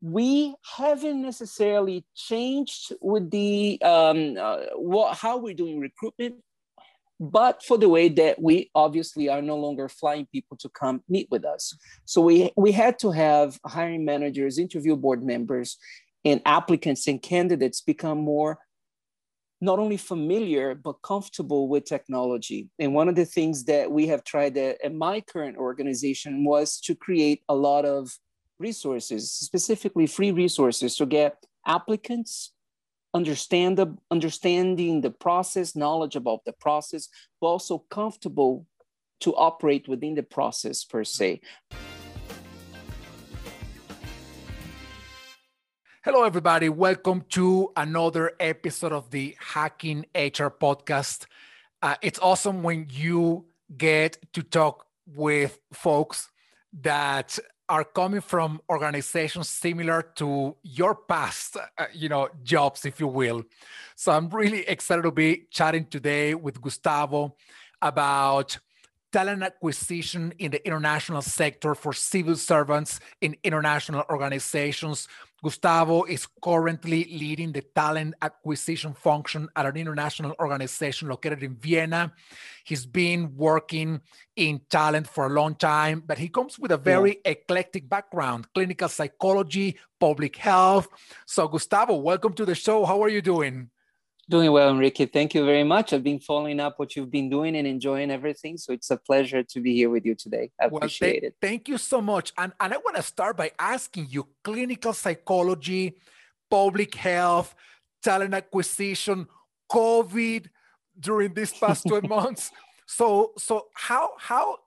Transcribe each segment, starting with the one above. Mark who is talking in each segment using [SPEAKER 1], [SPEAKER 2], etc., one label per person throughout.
[SPEAKER 1] we haven't necessarily changed with the um, uh, what, how we're doing recruitment, but for the way that we obviously are no longer flying people to come meet with us. So we, we had to have hiring managers, interview board members, and applicants and candidates become more not only familiar but comfortable with technology and one of the things that we have tried at, at my current organization was to create a lot of resources, specifically free resources to get applicants understand the understanding the process, knowledge about the process, but also comfortable to operate within the process per se.
[SPEAKER 2] Hello, everybody. Welcome to another episode of the Hacking HR podcast. Uh, it's awesome when you get to talk with folks that are coming from organizations similar to your past, uh, you know, jobs, if you will. So I'm really excited to be chatting today with Gustavo about talent acquisition in the international sector for civil servants in international organizations. Gustavo is currently leading the talent acquisition function at an international organization located in Vienna. He's been working in talent for a long time, but he comes with a very yeah. eclectic background clinical psychology, public health. So, Gustavo, welcome to the show. How are you doing?
[SPEAKER 1] Doing well, Enrique. Thank you very much. I've been following up what you've been doing and enjoying everything. So it's a pleasure to be here with you today. I well, appreciate th- it.
[SPEAKER 2] Thank you so much. And, and I want to start by asking you clinical psychology, public health, talent acquisition, COVID during these past 12 months. So, so how, how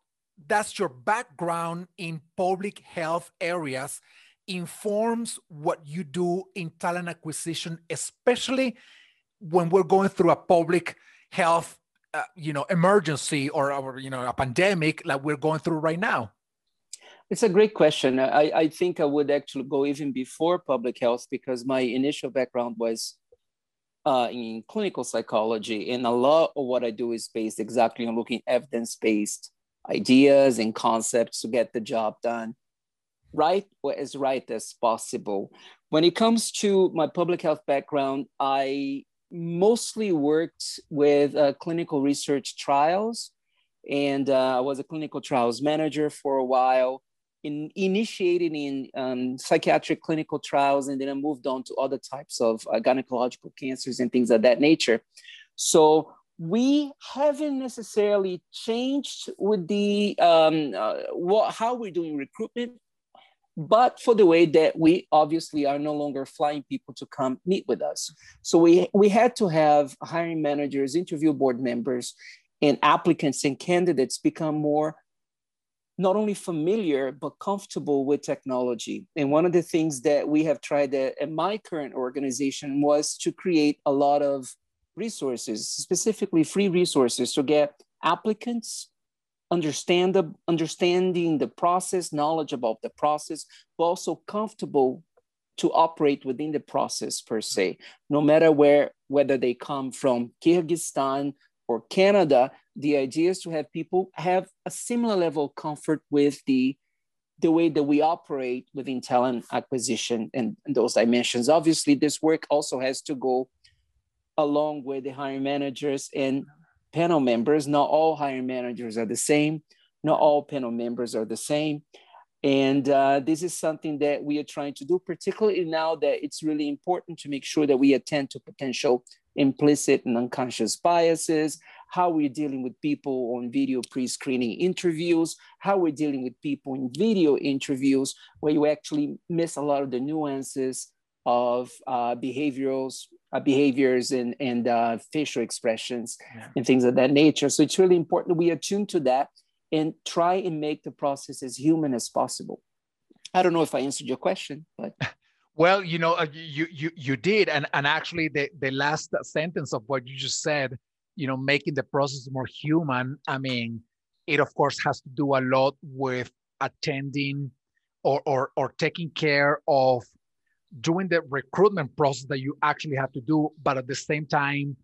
[SPEAKER 2] does your background in public health areas informs what you do in talent acquisition, especially when we're going through a public health uh, you know emergency or, or you know a pandemic like we're going through right now?
[SPEAKER 1] It's a great question. I, I think i would actually go even before public health because my initial background was uh, in clinical psychology. And a lot of what i do is based exactly on looking evidence-based ideas and concepts to get the job done right or as right as possible. When it comes to my public health background i mostly worked with uh, clinical research trials, and uh, I was a clinical trials manager for a while. In initiating in um, psychiatric clinical trials, and then I moved on to other types of uh, gynecological cancers and things of that nature. So we haven't necessarily changed with the um, uh, what, how we're doing recruitment but for the way that we obviously are no longer flying people to come meet with us. So we, we had to have hiring managers, interview board members, and applicants and candidates become more not only familiar but comfortable with technology. And one of the things that we have tried at, at my current organization was to create a lot of resources, specifically free resources to get applicants understand the understanding the process, knowledge about the process, but also comfortable to operate within the process per se, no matter where whether they come from Kyrgyzstan or Canada. The idea is to have people have a similar level of comfort with the the way that we operate within talent acquisition and, and those dimensions. Obviously, this work also has to go along with the hiring managers and panel members. Not all hiring managers are the same. Not all panel members are the same. And uh, this is something that we are trying to do, particularly now that it's really important to make sure that we attend to potential implicit and unconscious biases, how we're dealing with people on video pre-screening interviews, how we're dealing with people in video interviews, where you actually miss a lot of the nuances of uh, behaviorals uh, behaviors and, and uh, facial expressions yeah. and things of that nature. So it's really important we attune to that and try and make the process as human as possible. I don't know if I answered your question, but.
[SPEAKER 2] Well, you know, uh, you you you did, and and actually, the the last sentence of what you just said, you know, making the process more human. I mean, it of course has to do a lot with attending or or or taking care of doing the recruitment process that you actually have to do, but at the same time,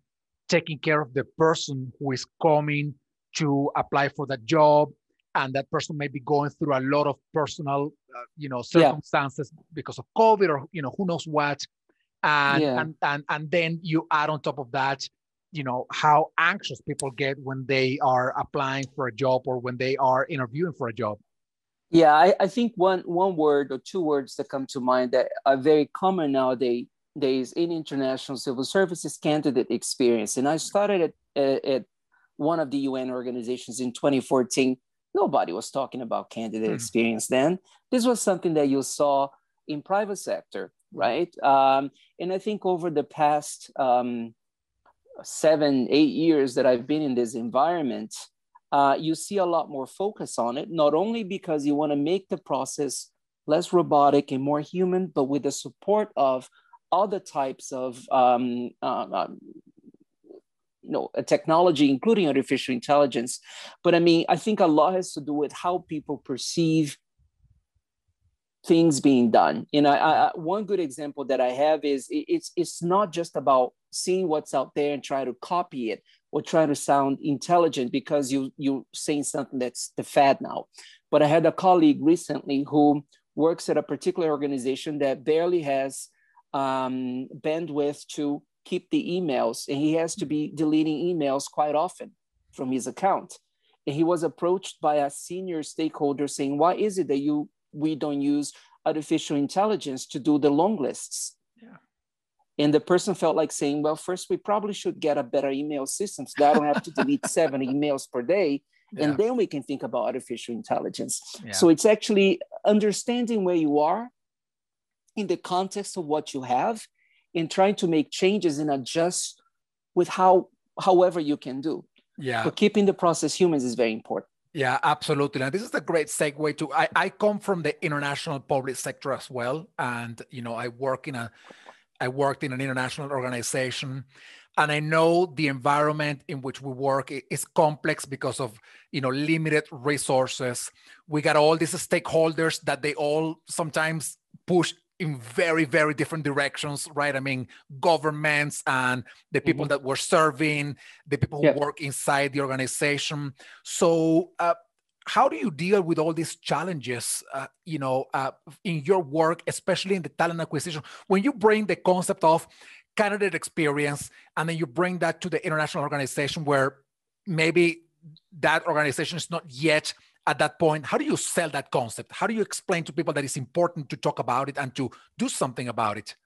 [SPEAKER 2] taking care of the person who is coming to apply for that job. And that person may be going through a lot of personal uh, you know circumstances yeah. because of COVID or you know who knows what, and, yeah. and and and then you add on top of that, you know how anxious people get when they are applying for a job or when they are interviewing for a job.
[SPEAKER 1] Yeah, I, I think one one word or two words that come to mind that are very common nowadays days in international civil services candidate experience. And I started at, at one of the UN organizations in 2014. Nobody was talking about candidate mm. experience then. This was something that you saw in private sector, right? Um, and I think over the past um, seven, eight years that I've been in this environment, uh, you see a lot more focus on it, not only because you want to make the process less robotic and more human, but with the support of other types of um, uh, um, you know, technology, including artificial intelligence. But I mean, I think a lot has to do with how people perceive things being done. You know, I, I, one good example that I have is it, it's it's not just about seeing what's out there and try to copy it or trying to sound intelligent because you you're saying something that's the fad now. But I had a colleague recently who works at a particular organization that barely has um, bandwidth to keep the emails, and he has to be deleting emails quite often from his account. And he was approached by a senior stakeholder saying, "Why is it that you we don't use artificial intelligence to do the long lists?" And the person felt like saying, "Well, first we probably should get a better email system so that I don't have to delete seven emails per day." Yeah. And then we can think about artificial intelligence. Yeah. So it's actually understanding where you are in the context of what you have and trying to make changes and adjust with how however you can do
[SPEAKER 2] yeah
[SPEAKER 1] but keeping the process humans is very important
[SPEAKER 2] yeah absolutely and this is a great segue to I, I come from the international public sector as well and you know i work in a i worked in an international organization and i know the environment in which we work is complex because of you know limited resources we got all these stakeholders that they all sometimes push in very very different directions right i mean governments and the people mm-hmm. that were serving the people who yeah. work inside the organization so uh, how do you deal with all these challenges uh, you know uh, in your work especially in the talent acquisition? When you bring the concept of candidate experience and then you bring that to the international organization where maybe that organization is not yet at that point how do you sell that concept? How do you explain to people that it's important to talk about it and to do something about it?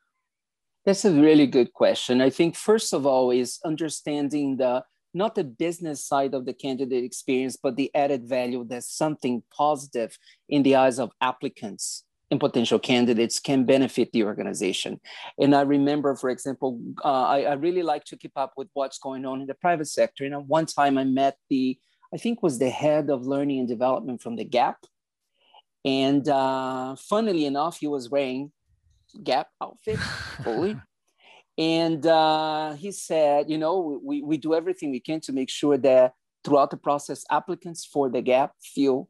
[SPEAKER 1] That's a really good question. I think first of all is understanding the not the business side of the candidate experience but the added value that something positive in the eyes of applicants and potential candidates can benefit the organization. And I remember, for example, uh, I, I, really like to keep up with what's going on in the private sector. And one time I met the I think was the head of learning and development from the Gap. And uh, funnily enough, he was wearing Gap outfit fully. and uh, he said, you know, we, we do everything we can to make sure that throughout the process, applicants for the Gap feel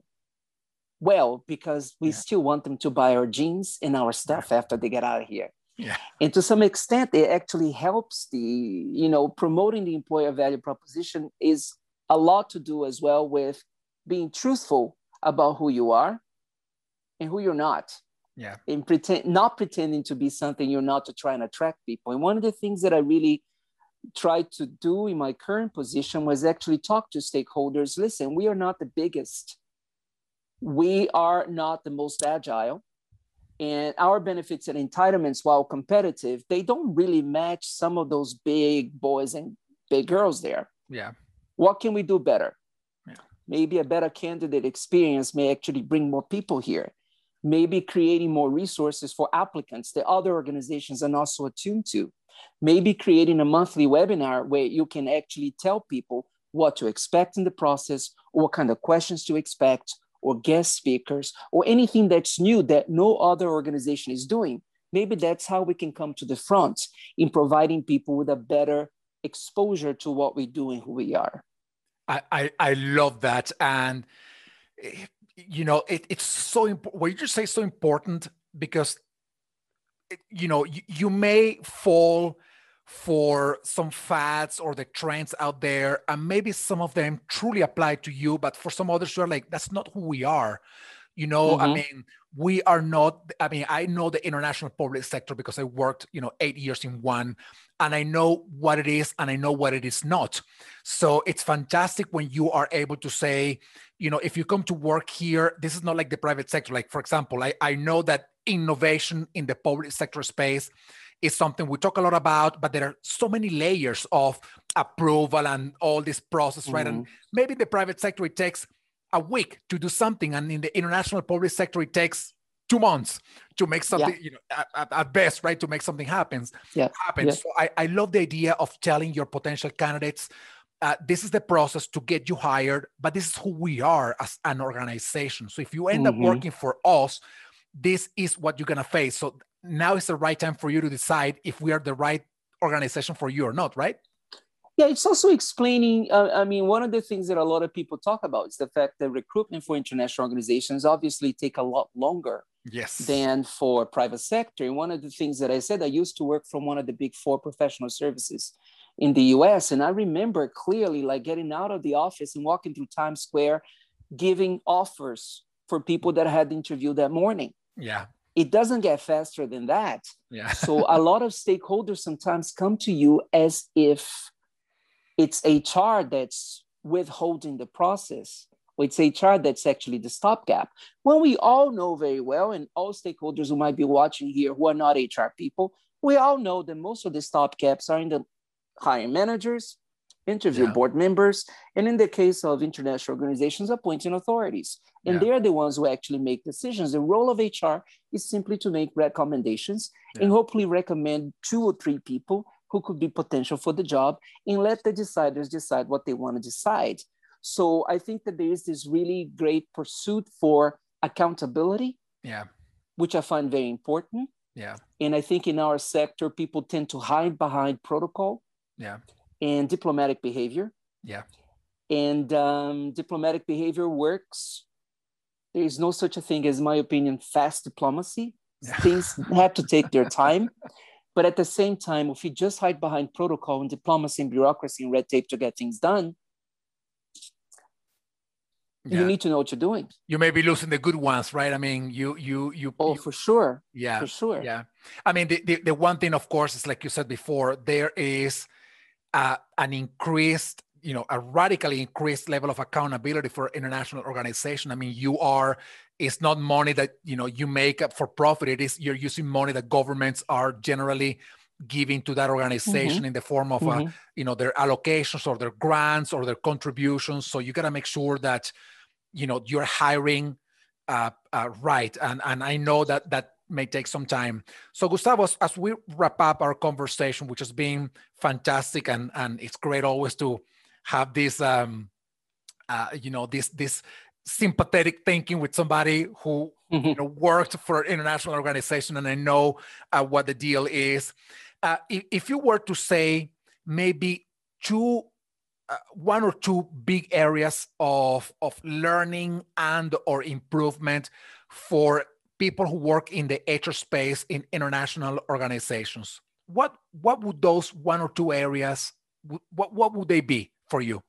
[SPEAKER 1] well because we yeah. still want them to buy our jeans and our stuff yeah. after they get out of here.
[SPEAKER 2] Yeah.
[SPEAKER 1] And to some extent, it actually helps the, you know, promoting the employer value proposition is a lot to do as well with being truthful about who you are and who you're not.
[SPEAKER 2] Yeah.
[SPEAKER 1] And pretend not pretending to be something you're not to try and attract people. And one of the things that I really tried to do in my current position was actually talk to stakeholders. Listen, we are not the biggest. We are not the most agile. And our benefits and entitlements, while competitive, they don't really match some of those big boys and big girls there.
[SPEAKER 2] Yeah.
[SPEAKER 1] What can we do better? Yeah. Maybe a better candidate experience may actually bring more people here. Maybe creating more resources for applicants that other organizations are also attuned to. Maybe creating a monthly webinar where you can actually tell people what to expect in the process, what kind of questions to expect, or guest speakers, or anything that's new that no other organization is doing. Maybe that's how we can come to the front in providing people with a better exposure to what we do and who we are.
[SPEAKER 2] I, I, I love that. And, you know, it, it's so important. What you just say so important because, it, you know, you, you may fall for some fads or the trends out there and maybe some of them truly apply to you but for some others you're like that's not who we are You know, mm-hmm. I mean, we are not, I mean, I know the international public sector because I worked, you know, eight years in one and I know what it is and I know what it is not. So it's fantastic when you are able to say, you know, if you come to work here, this is not like the private sector. Like, for example, I, I know that innovation in the public sector space is something we talk a lot about, but there are so many layers of approval and all this process, right? Mm-hmm. And maybe the private sector, it takes a week to do something. And in the international public sector, it takes two months to make something, yeah. you know, at, at, best, right? To make something happens.
[SPEAKER 1] Yeah.
[SPEAKER 2] Happen. Yeah. So I, I love the idea of telling your potential candidates, uh, this is the process to get you hired, but this is who we are as an organization. So if you end mm-hmm. up working for us, this is what you're gonna face. So now is the right time for you to decide if we are the right organization for you or not, right?
[SPEAKER 1] Yeah, it's also explaining. Uh, I mean, one of the things that a lot of people talk about is the fact that recruitment for international organizations obviously take a lot longer
[SPEAKER 2] yes.
[SPEAKER 1] than for private sector. And one of the things that I said, I used to work from one of the big four professional services in the US. And I remember clearly like getting out of the office and walking through Times Square, giving offers for people that I had interviewed that morning.
[SPEAKER 2] Yeah.
[SPEAKER 1] It doesn't get faster than that.
[SPEAKER 2] Yeah.
[SPEAKER 1] so a lot of stakeholders sometimes come to you as if it's HR that's withholding the process. It's HR that's actually the stopgap. When we all know very well, and all stakeholders who might be watching here who are not HR people, we all know that most of the stopgaps are in the hiring managers, interview yeah. board members, and in the case of international organizations, appointing authorities. And yeah. they're the ones who actually make decisions. The role of HR is simply to make recommendations yeah. and hopefully recommend two or three people who could be potential for the job and let the deciders decide what they want to decide. So I think that there is this really great pursuit for accountability.
[SPEAKER 2] Yeah.
[SPEAKER 1] Which I find very important.
[SPEAKER 2] Yeah.
[SPEAKER 1] And I think in our sector, people tend to hide behind protocol.
[SPEAKER 2] Yeah.
[SPEAKER 1] And diplomatic behavior.
[SPEAKER 2] Yeah.
[SPEAKER 1] And um, diplomatic behavior works. There is no such a thing as, my opinion, fast diplomacy. Yeah. Things have to take their time. But at the same time, if you just hide behind protocol and diplomacy and bureaucracy and red tape to get things done, yeah. you need to know what you're doing.
[SPEAKER 2] You may be losing the good ones, right? I mean, you, you, you.
[SPEAKER 1] Oh,
[SPEAKER 2] you,
[SPEAKER 1] for sure.
[SPEAKER 2] Yeah,
[SPEAKER 1] for sure.
[SPEAKER 2] Yeah, I mean, the, the, the one thing, of course, is like you said before, there is uh, an increased you know a radically increased level of accountability for international organization i mean you are it's not money that you know you make for profit it is you're using money that governments are generally giving to that organization mm-hmm. in the form of uh, mm-hmm. you know their allocations or their grants or their contributions so you got to make sure that you know you're hiring uh, uh, right and and i know that that may take some time so gustavo as, as we wrap up our conversation which has been fantastic and and it's great always to have this um uh, you know this this sympathetic thinking with somebody who mm-hmm. you know, worked for an international organization and I know uh, what the deal is. Uh, if, if, you were to say maybe two, uh, one or two big areas of, of learning and or improvement for people who work in the HR space in international organizations, what, what would those one or two areas, what, what would they be for you?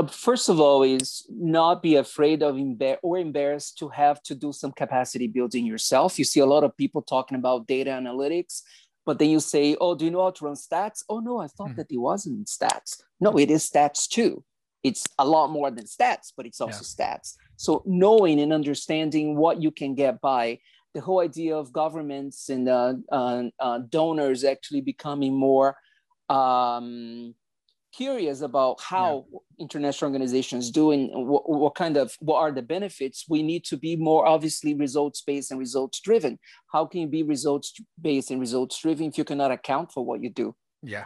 [SPEAKER 1] Uh, first of all, is not be afraid of embar- or embarrassed to have to do some capacity building yourself. You see a lot of people talking about data analytics, but then you say, "Oh, do you know how to run stats?" Oh no, I thought mm. that it wasn't stats. No, it is stats too. It's a lot more than stats, but it's also yeah. stats. So knowing and understanding what you can get by the whole idea of governments and uh, uh, uh donors actually becoming more um, curious about how yeah. international organizations do and what, what, kind of what are the benefits. We need to be more obviously results based and results driven how can you be results based and results driven if you cannot account for what you do?
[SPEAKER 2] Yeah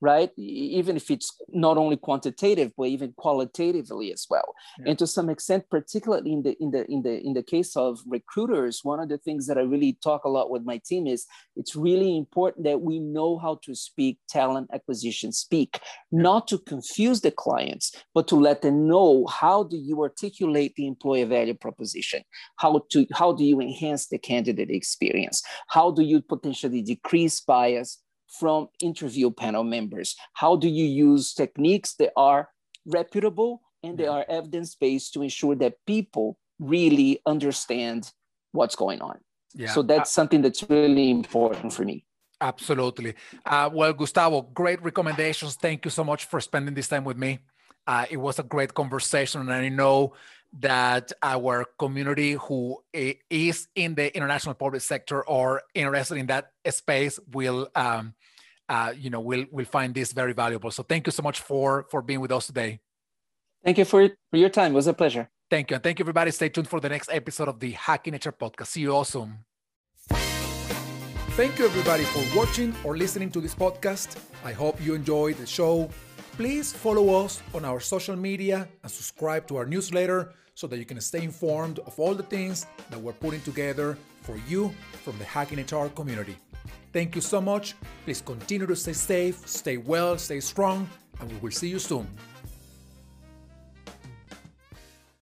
[SPEAKER 1] right? Even if it's not only quantitative, but even qualitatively as well. Yeah. And to some extent, particularly in the in the in the in the case of recruiters, one of the things that I really talk a lot with my team is it's really important that we know how to speak talent acquisition speak, not to confuse the clients, but to let them know how do you articulate the employer value proposition, how to how do you enhance the candidate experience, how do you potentially decrease bias from interview panel members? How do you use techniques that are reputable and they are evidence based to ensure that people really understand what's going on. Yeah. So that's uh, something that's really important for me.
[SPEAKER 2] Absolutely. Uh, well, Gustavo, great recommendations. Thank you so much for spending this time with me. Uh, it was a great conversation, and I know that our community who is in the international public sector or interested in that space will, um, uh, you know, will will find this very valuable. So, thank you so much for for being with us today.
[SPEAKER 1] Thank you for, for your time. It was a pleasure.
[SPEAKER 2] Thank you. And thank you, everybody. Stay tuned for the next episode of the Hacking HR podcast. See you all soon. Thank you, everybody, for watching or listening to this podcast. I hope you enjoyed the show. Please follow us on our social media and subscribe to our newsletter so that you can stay informed of all the things that we're putting together for you from the Hacking HR community. Thank you so much. Please continue to stay safe, stay well, stay strong, and we will see you soon.